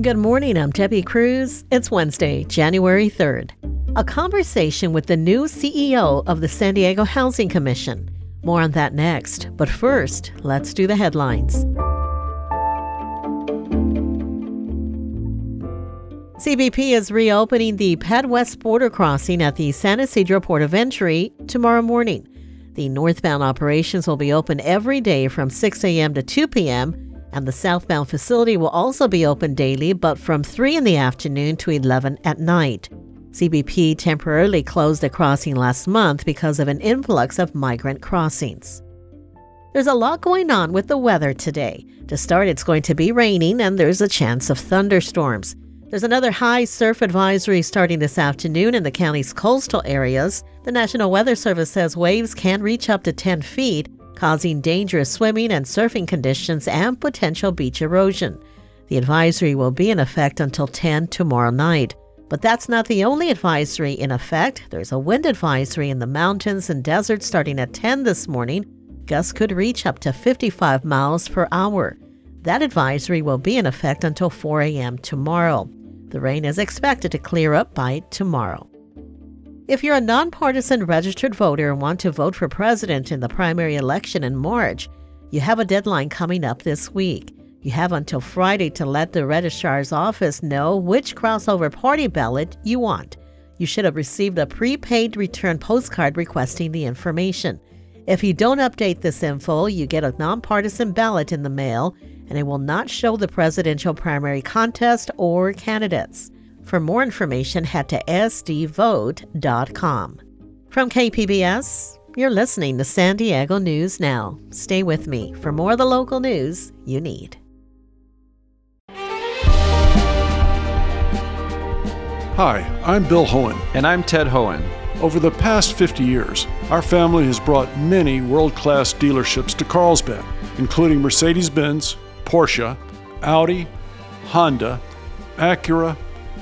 Good morning, I'm Debbie Cruz. It's Wednesday, January 3rd. A conversation with the new CEO of the San Diego Housing Commission. More on that next, but first, let's do the headlines. CBP is reopening the PedWest border crossing at the San Ysidro port of entry tomorrow morning. The northbound operations will be open every day from 6 a.m. to 2 p.m., and the southbound facility will also be open daily, but from 3 in the afternoon to 11 at night. CBP temporarily closed the crossing last month because of an influx of migrant crossings. There's a lot going on with the weather today. To start, it's going to be raining, and there's a chance of thunderstorms. There's another high surf advisory starting this afternoon in the county's coastal areas. The National Weather Service says waves can reach up to 10 feet, causing dangerous swimming and surfing conditions and potential beach erosion. The advisory will be in effect until 10 tomorrow night. But that's not the only advisory in effect. There's a wind advisory in the mountains and deserts starting at 10 this morning. Gusts could reach up to 55 miles per hour. That advisory will be in effect until 4 a.m. tomorrow. The rain is expected to clear up by tomorrow. If you're a nonpartisan registered voter and want to vote for president in the primary election in March, you have a deadline coming up this week. You have until Friday to let the registrar's office know which crossover party ballot you want. You should have received a prepaid return postcard requesting the information. If you don't update this info, you get a nonpartisan ballot in the mail and it will not show the presidential primary contest or candidates. For more information, head to sdvote.com. From KPBS, you're listening to San Diego News Now. Stay with me for more of the local news you need. Hi, I'm Bill Hoehn. And I'm Ted Hoehn. Over the past 50 years, our family has brought many world class dealerships to Carlsbad, including Mercedes Benz, Porsche, Audi, Honda, Acura,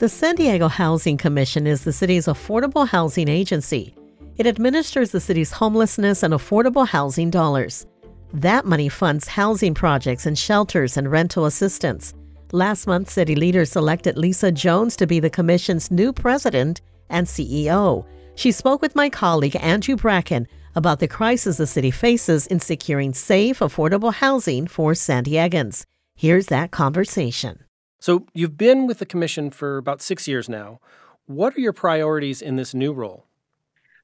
The San Diego Housing Commission is the city's affordable housing agency. It administers the city's homelessness and affordable housing dollars. That money funds housing projects and shelters and rental assistance. Last month, city leaders selected Lisa Jones to be the commission's new president and CEO. She spoke with my colleague Andrew Bracken about the crisis the city faces in securing safe, affordable housing for San Diegans. Here's that conversation. So, you've been with the commission for about six years now. What are your priorities in this new role?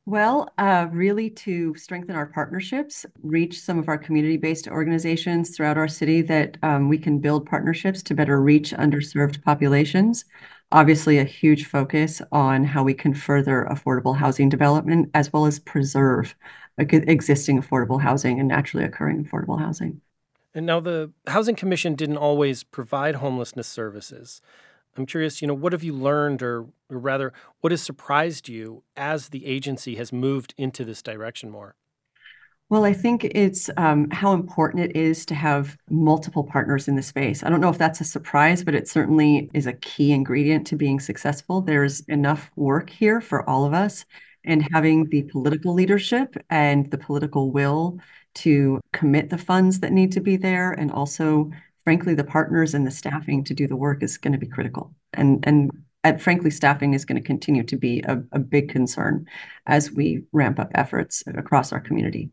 Well, uh, really to strengthen our partnerships, reach some of our community-based organizations throughout our city that um, we can build partnerships to better reach underserved populations. Obviously, a huge focus on how we can further affordable housing development as well as preserve existing affordable housing and naturally occurring affordable housing. And now the Housing Commission didn't always provide homelessness services. I'm curious, you know, what have you learned, or, or rather, what has surprised you as the agency has moved into this direction more? Well, I think it's um, how important it is to have multiple partners in the space. I don't know if that's a surprise, but it certainly is a key ingredient to being successful. There's enough work here for all of us, and having the political leadership and the political will to commit the funds that need to be there and also frankly, the partners and the staffing to do the work is going to be critical. And and frankly, staffing is going to continue to be a, a big concern as we ramp up efforts across our community.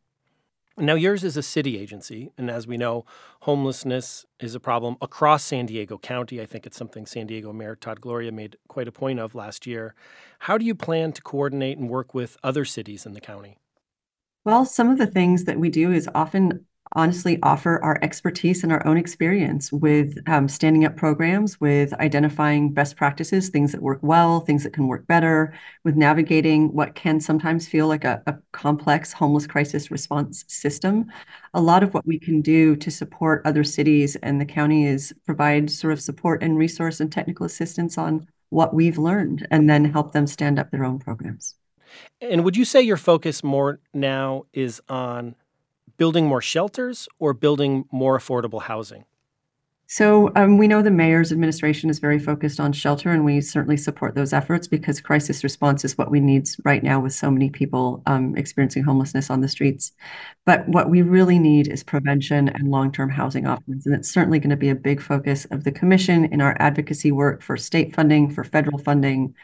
Now, yours is a city agency, and as we know, homelessness is a problem across San Diego County. I think it's something San Diego Mayor Todd Gloria made quite a point of last year. How do you plan to coordinate and work with other cities in the county? Well, some of the things that we do is often honestly offer our expertise and our own experience with um, standing up programs, with identifying best practices, things that work well, things that can work better, with navigating what can sometimes feel like a, a complex homeless crisis response system. A lot of what we can do to support other cities and the county is provide sort of support and resource and technical assistance on what we've learned and then help them stand up their own programs. And would you say your focus more now is on building more shelters or building more affordable housing? So um, we know the mayor's administration is very focused on shelter, and we certainly support those efforts because crisis response is what we need right now with so many people um, experiencing homelessness on the streets. But what we really need is prevention and long-term housing options, and it's certainly going to be a big focus of the commission in our advocacy work for state funding, for federal funding,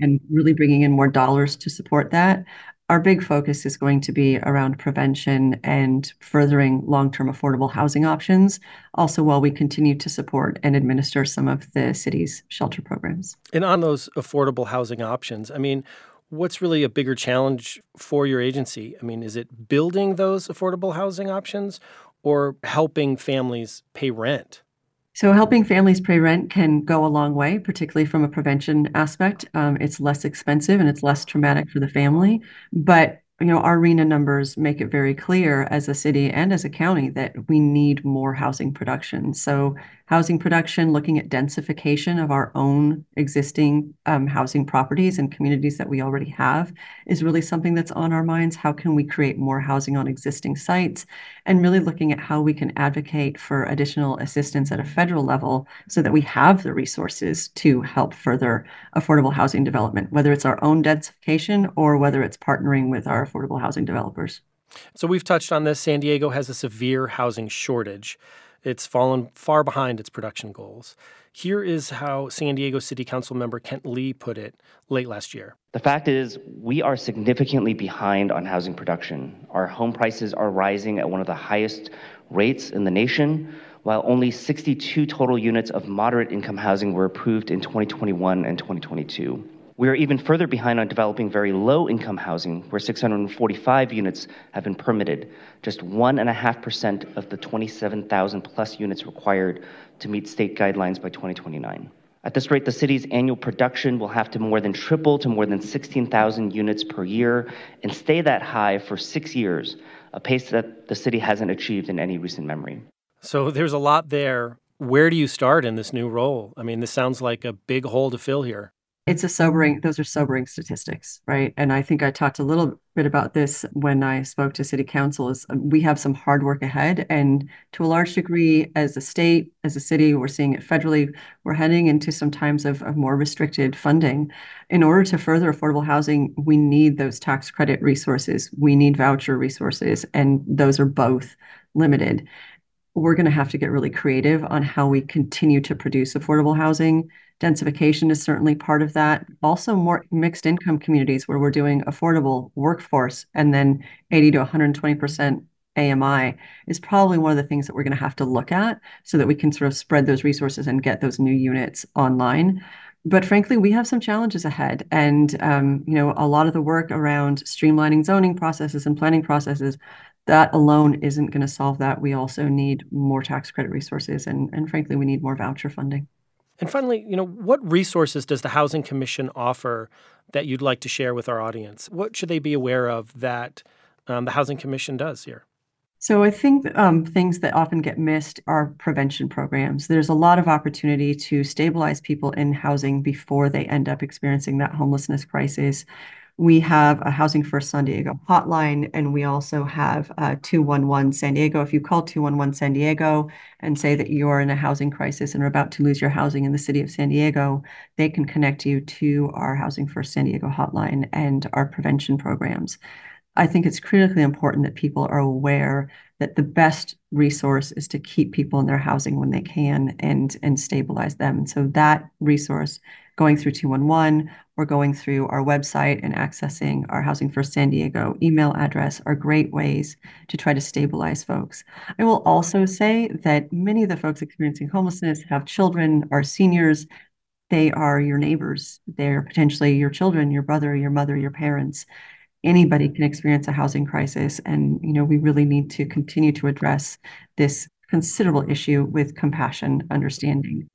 and really bringing in more dollars to support that our big focus is going to be around prevention and furthering long-term affordable housing options, also while we continue to support and administer some of the city's shelter programs. And on those affordable housing options, I mean, what's really a bigger challenge for your agency? I mean, is it building those affordable housing options or helping families pay rent? So helping families pay rent can go a long way, particularly from a prevention aspect. Um, it's less expensive and it's less traumatic for the family. But you know, our RHNA numbers make it very clear as a city and as a county that we need more housing production. So housing production, looking at densification of our own existing um, housing properties and communities that we already have is really something that's on our minds. How can we create more housing on existing sites? And really looking at how we can advocate for additional assistance at a federal level so that we have the resources to help further affordable housing development, whether it's our own densification or whether it's partnering with our affordable housing developers. So we've touched on this. San Diego has a severe housing shortage. It's fallen far behind its production goals. Here is how San Diego City Council member Kent Lee put it late last year. The fact is, we are significantly behind on housing production. Our home prices are rising at one of the highest rates in the nation, while only 62 total units of moderate income housing were approved in 2021 and 2022. We are even further behind on developing very low income housing, where 645 units have been permitted, just 1.5% of the 27,000 plus units required to meet state guidelines by 2029. At this rate, the city's annual production will have to more than triple to more than 16,000 units per year and stay that high for six years, a pace that the city hasn't achieved in any recent memory. So there's a lot there. Where do you start in this new role? I mean, this sounds like a big hole to fill here it's a sobering those are sobering statistics right? And i think i talked a little bit about this when i spoke to city council is um, we have some hard work ahead. And to a large degree as a state as a city we're seeing it federally. We're heading into some times of, of more restricted funding. In order to further affordable housing we need those tax credit resources. We need voucher resources and those are both limited. We're going to have to get really creative on how we continue to produce affordable housing Densification is certainly part of that. Also, more mixed income communities where we're doing affordable workforce and then 80 to 120% AMI is probably one of the things that we're going to have to look at so that we can sort of spread those resources and get those new units online. But frankly, we have some challenges ahead. And, um, you know, a lot of the work around streamlining zoning processes and planning processes, that alone isn't going to solve that. We also need more tax credit resources. And, and frankly, we need more voucher funding. And finally, you know, what resources does the Housing Commission offer that you'd like to share with our audience? What should they be aware of that um, the Housing Commission does here? So I think um, things that often get missed are prevention programs. There's a lot of opportunity to stabilize people in housing before they end up experiencing that homelessness crisis. We have a Housing First San Diego hotline, and we also have uh, 211 San Diego. If you call 211 San Diego and say that you're in a housing crisis and are about to lose your housing in the city of San Diego, they can connect you to our Housing First San Diego hotline and our prevention programs. I think it's critically important that people are aware that the best resource is to keep people in their housing when they can and and stabilize them. So that resource going through 211 or going through our website and accessing our Housing First San Diego email address are great ways to try to stabilize folks. I will also say that many of the folks experiencing homelessness have children, are seniors. They are your neighbors. They're potentially your children, your brother, your mother, your parents anybody can experience a housing crisis. And, you know, we really need to continue to address this considerable issue with compassion, understanding.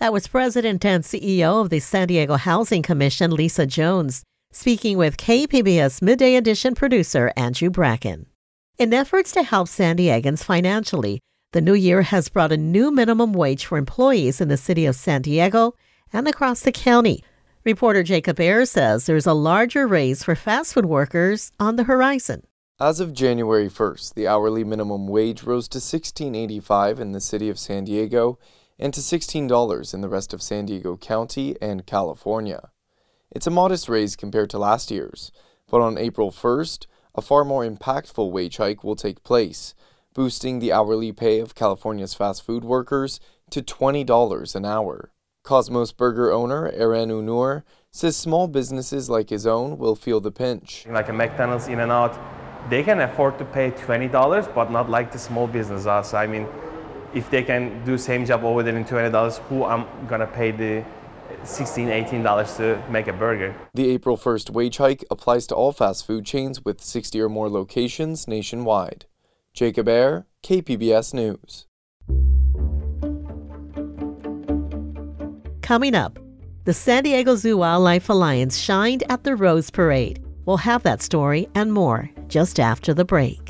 That was President and CEO of the San Diego Housing Commission, Lisa Jones, speaking with KPBS Midday Edition producer Andrew Bracken. In efforts to help San Diegans financially, the new year has brought a new minimum wage for employees in the city of San Diego and across the county. Reporter Jacob Aere says there's a larger raise for fast food workers on the horizon. As of January 1st, the hourly minimum wage rose to $16.85 in the city of San Diego and to $16 in the rest of San Diego County and California. It's a modest raise compared to last year's, but on April 1st, a far more impactful wage hike will take place, boosting the hourly pay of California's fast food workers to $20 an hour. Cosmos Burger owner Eren Unur says small businesses like his own will feel the pinch. Like a McDonald's, In and Out, they can afford to pay $20, but not like the small business us. I mean, if they can do same job over there in $20, who I'm gonna pay the $16, $18 to make a burger. The April 1st wage hike applies to all fast food chains with 60 or more locations nationwide. Jacob Aere, KPBS News. Coming up, the San Diego Zoo Wildlife Alliance shined at the Rose Parade. We'll have that story and more just after the break.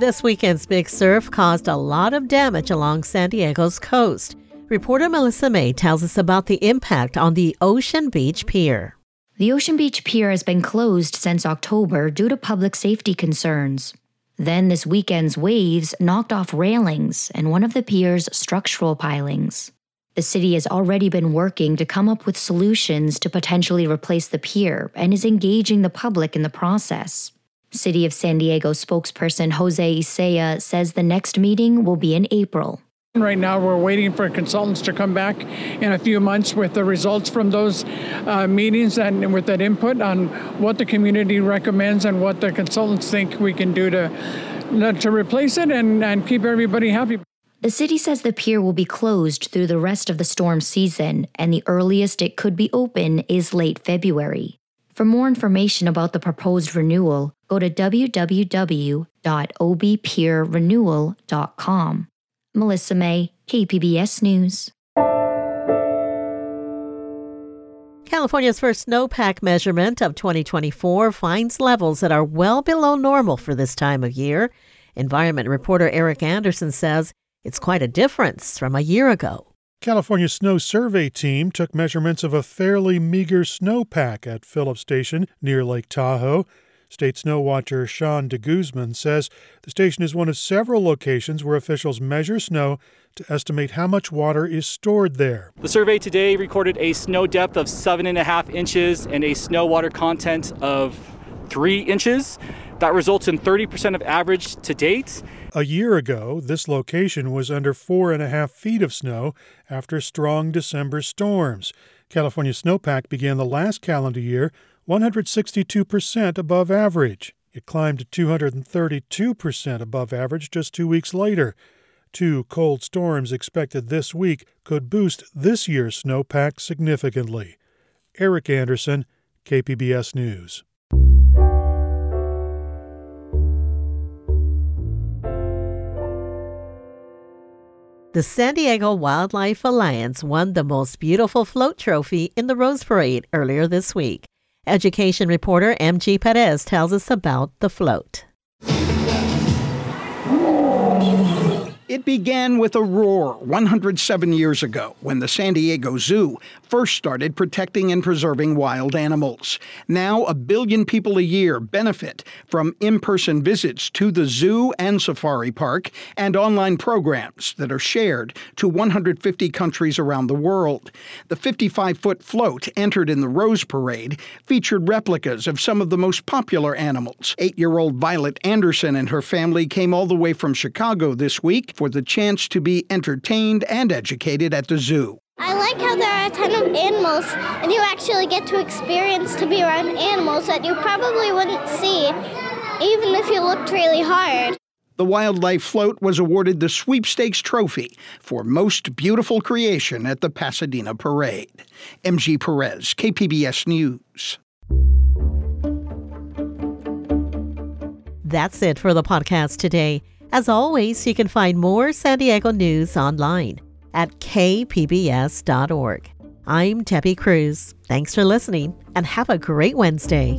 This weekend's big surf caused a lot of damage along San Diego's coast. Reporter Melissa Mae tells us about the impact on the Ocean Beach Pier. The Ocean Beach Pier has been closed since October due to public safety concerns. Then this weekend's waves knocked off railings and one of the pier's structural pilings. The city has already been working to come up with solutions to potentially replace the pier and is engaging the public in the process. City of San Diego spokesperson Jose Ysea says the next meeting will be in April. Right now, we're waiting for consultants to come back in a few months with the results from those uh, meetings and with that input on what the community recommends and what the consultants think we can do to, to replace it and, and keep everybody happy. The city says the pier will be closed through the rest of the storm season, and the earliest it could be open is late February. For more information about the proposed renewal, go to www.obpierrenewal.com. Melissa Mae, KPBS News. California's first snowpack measurement of 2024 finds levels that are well below normal for this time of year. Environment reporter Eric Anderson says it's quite a difference from a year ago. California Snow Survey team took measurements of a fairly meager snowpack at Phillips Station near Lake Tahoe. State snow watcher Sean de Guzman says the station is one of several locations where officials measure snow to estimate how much water is stored there. The survey today recorded a snow depth of seven and a half inches and a snow water content of three inches. That results in 30% of average to date. A year ago, this location was under four and a half feet of snow after strong December storms. California snowpack began the last calendar year 162% above average. It climbed to 232% above average just two weeks later. Two cold storms expected this week could boost this year's snowpack significantly. Eric Anderson, KPBS News. The San Diego Wildlife Alliance won the Most Beautiful Float Trophy in the Rose Parade earlier this week. Education reporter MG Perez tells us about the float. It began with a roar 107 years ago when the San Diego Zoo first started protecting and preserving wild animals. Now, a billion people a year benefit from in person visits to the zoo and safari park and online programs that are shared to 150 countries around the world. The 55 foot float entered in the Rose Parade featured replicas of some of the most popular animals. Eight year old Violet Anderson and her family came all the way from Chicago this week for the chance to be entertained and educated at the zoo. I like how there are a ton of animals, and you actually get to experience to be around animals that you probably wouldn't see, even if you looked really hard. The Wildlife Float was awarded the Sweepstakes Trophy for Most Beautiful Creation at the Pasadena Parade. MG Perez, KPBS News. That's it for the podcast today. As always, you can find more San Diego news online at kpbs.org. I'm Debbie Cruz. Thanks for listening and have a great Wednesday.